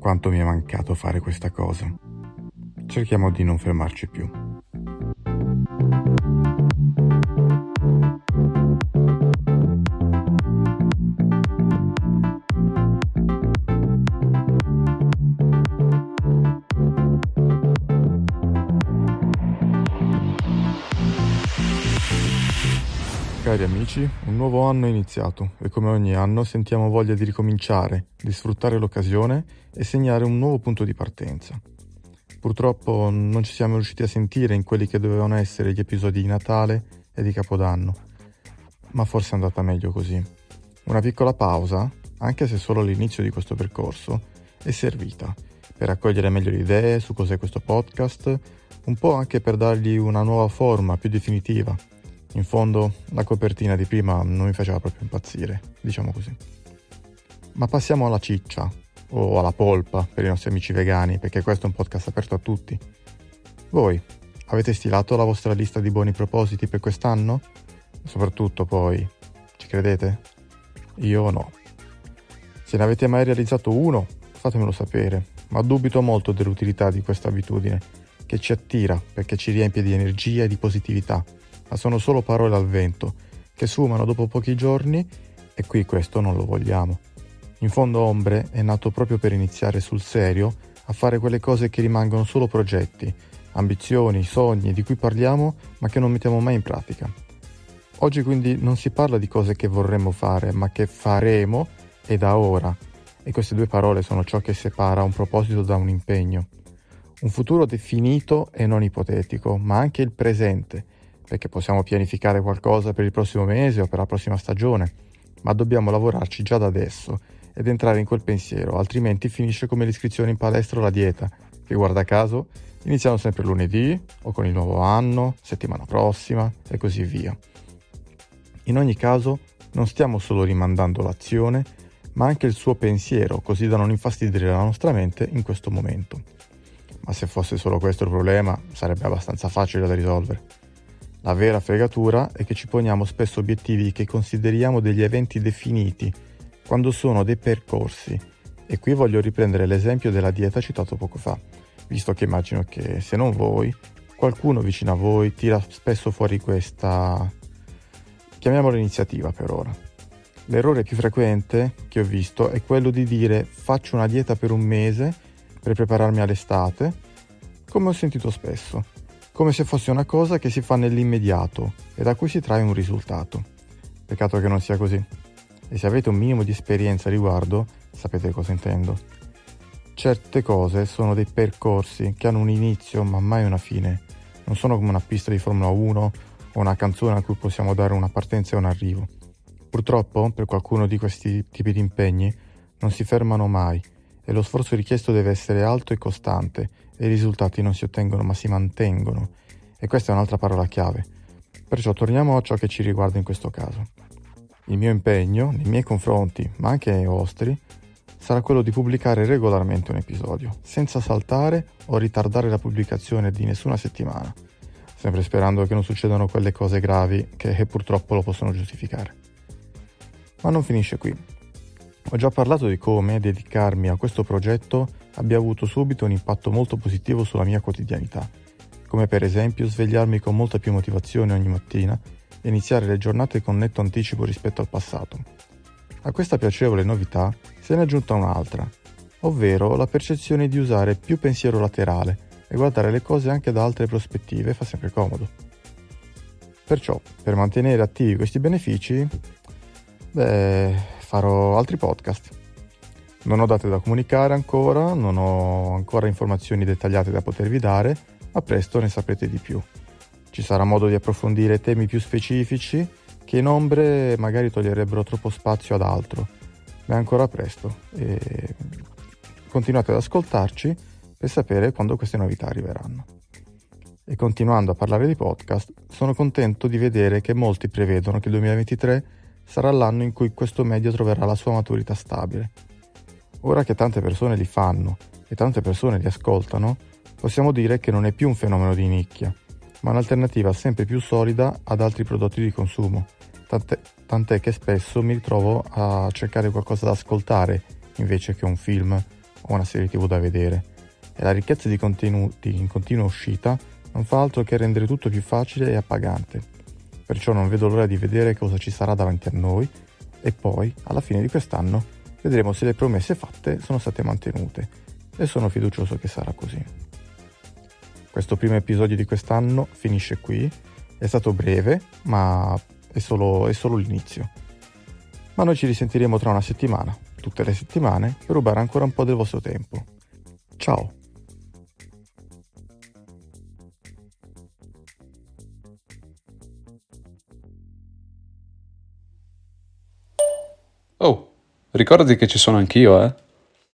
quanto mi è mancato fare questa cosa. Cerchiamo di non fermarci più. Cari amici, un nuovo anno è iniziato e come ogni anno sentiamo voglia di ricominciare, di sfruttare l'occasione e segnare un nuovo punto di partenza. Purtroppo non ci siamo riusciti a sentire in quelli che dovevano essere gli episodi di Natale e di Capodanno, ma forse è andata meglio così. Una piccola pausa, anche se solo l'inizio di questo percorso, è servita per raccogliere meglio le idee su cos'è questo podcast, un po' anche per dargli una nuova forma più definitiva in fondo la copertina di prima non mi faceva proprio impazzire, diciamo così. Ma passiamo alla ciccia, o alla polpa per i nostri amici vegani, perché questo è un podcast aperto a tutti. Voi avete stilato la vostra lista di buoni propositi per quest'anno? Soprattutto poi, ci credete? Io no. Se ne avete mai realizzato uno, fatemelo sapere, ma dubito molto dell'utilità di questa abitudine, che ci attira perché ci riempie di energia e di positività ma sono solo parole al vento, che sfumano dopo pochi giorni e qui questo non lo vogliamo. In fondo Ombre è nato proprio per iniziare sul serio a fare quelle cose che rimangono solo progetti, ambizioni, sogni di cui parliamo ma che non mettiamo mai in pratica. Oggi quindi non si parla di cose che vorremmo fare, ma che faremo e da ora. E queste due parole sono ciò che separa un proposito da un impegno. Un futuro definito e non ipotetico, ma anche il presente, perché possiamo pianificare qualcosa per il prossimo mese o per la prossima stagione, ma dobbiamo lavorarci già da adesso ed entrare in quel pensiero, altrimenti finisce come l'iscrizione in palestra o la dieta, che guarda caso iniziano sempre lunedì o con il nuovo anno, settimana prossima e così via. In ogni caso non stiamo solo rimandando l'azione, ma anche il suo pensiero, così da non infastidire la nostra mente in questo momento. Ma se fosse solo questo il problema, sarebbe abbastanza facile da risolvere. La vera fregatura è che ci poniamo spesso obiettivi che consideriamo degli eventi definiti, quando sono dei percorsi. E qui voglio riprendere l'esempio della dieta citato poco fa, visto che immagino che se non voi, qualcuno vicino a voi tira spesso fuori questa, chiamiamola iniziativa per ora. L'errore più frequente che ho visto è quello di dire faccio una dieta per un mese per prepararmi all'estate, come ho sentito spesso come se fosse una cosa che si fa nell'immediato e da cui si trae un risultato. Peccato che non sia così. E se avete un minimo di esperienza a riguardo, sapete cosa intendo. Certe cose sono dei percorsi che hanno un inizio ma mai una fine. Non sono come una pista di Formula 1 o una canzone a cui possiamo dare una partenza e un arrivo. Purtroppo, per qualcuno di questi tipi di impegni, non si fermano mai e lo sforzo richiesto deve essere alto e costante e i risultati non si ottengono ma si mantengono. E questa è un'altra parola chiave. Perciò torniamo a ciò che ci riguarda in questo caso. Il mio impegno, nei miei confronti, ma anche ai vostri, sarà quello di pubblicare regolarmente un episodio, senza saltare o ritardare la pubblicazione di nessuna settimana, sempre sperando che non succedano quelle cose gravi che purtroppo lo possono giustificare. Ma non finisce qui. Ho già parlato di come dedicarmi a questo progetto abbia avuto subito un impatto molto positivo sulla mia quotidianità, come per esempio svegliarmi con molta più motivazione ogni mattina e iniziare le giornate con netto anticipo rispetto al passato. A questa piacevole novità se ne è aggiunta un'altra, ovvero la percezione di usare più pensiero laterale e guardare le cose anche da altre prospettive fa sempre comodo. Perciò, per mantenere attivi questi benefici, beh, farò altri podcast. Non ho date da comunicare ancora, non ho ancora informazioni dettagliate da potervi dare, ma presto ne saprete di più. Ci sarà modo di approfondire temi più specifici che in ombre magari toglierebbero troppo spazio ad altro, ma è ancora presto e continuate ad ascoltarci per sapere quando queste novità arriveranno. E continuando a parlare di podcast, sono contento di vedere che molti prevedono che il 2023 sarà l'anno in cui questo medio troverà la sua maturità stabile. Ora che tante persone li fanno e tante persone li ascoltano, possiamo dire che non è più un fenomeno di nicchia, ma un'alternativa sempre più solida ad altri prodotti di consumo, tant'è, tant'è che spesso mi ritrovo a cercare qualcosa da ascoltare invece che un film o una serie tv da vedere e la ricchezza di contenuti in continua uscita non fa altro che rendere tutto più facile e appagante. Perciò non vedo l'ora di vedere cosa ci sarà davanti a noi e poi, alla fine di quest'anno, vedremo se le promesse fatte sono state mantenute e sono fiducioso che sarà così. Questo primo episodio di quest'anno finisce qui, è stato breve, ma è solo, è solo l'inizio. Ma noi ci risentiremo tra una settimana, tutte le settimane, per rubare ancora un po' del vostro tempo. Ciao! Ricordati che ci sono anch'io, eh?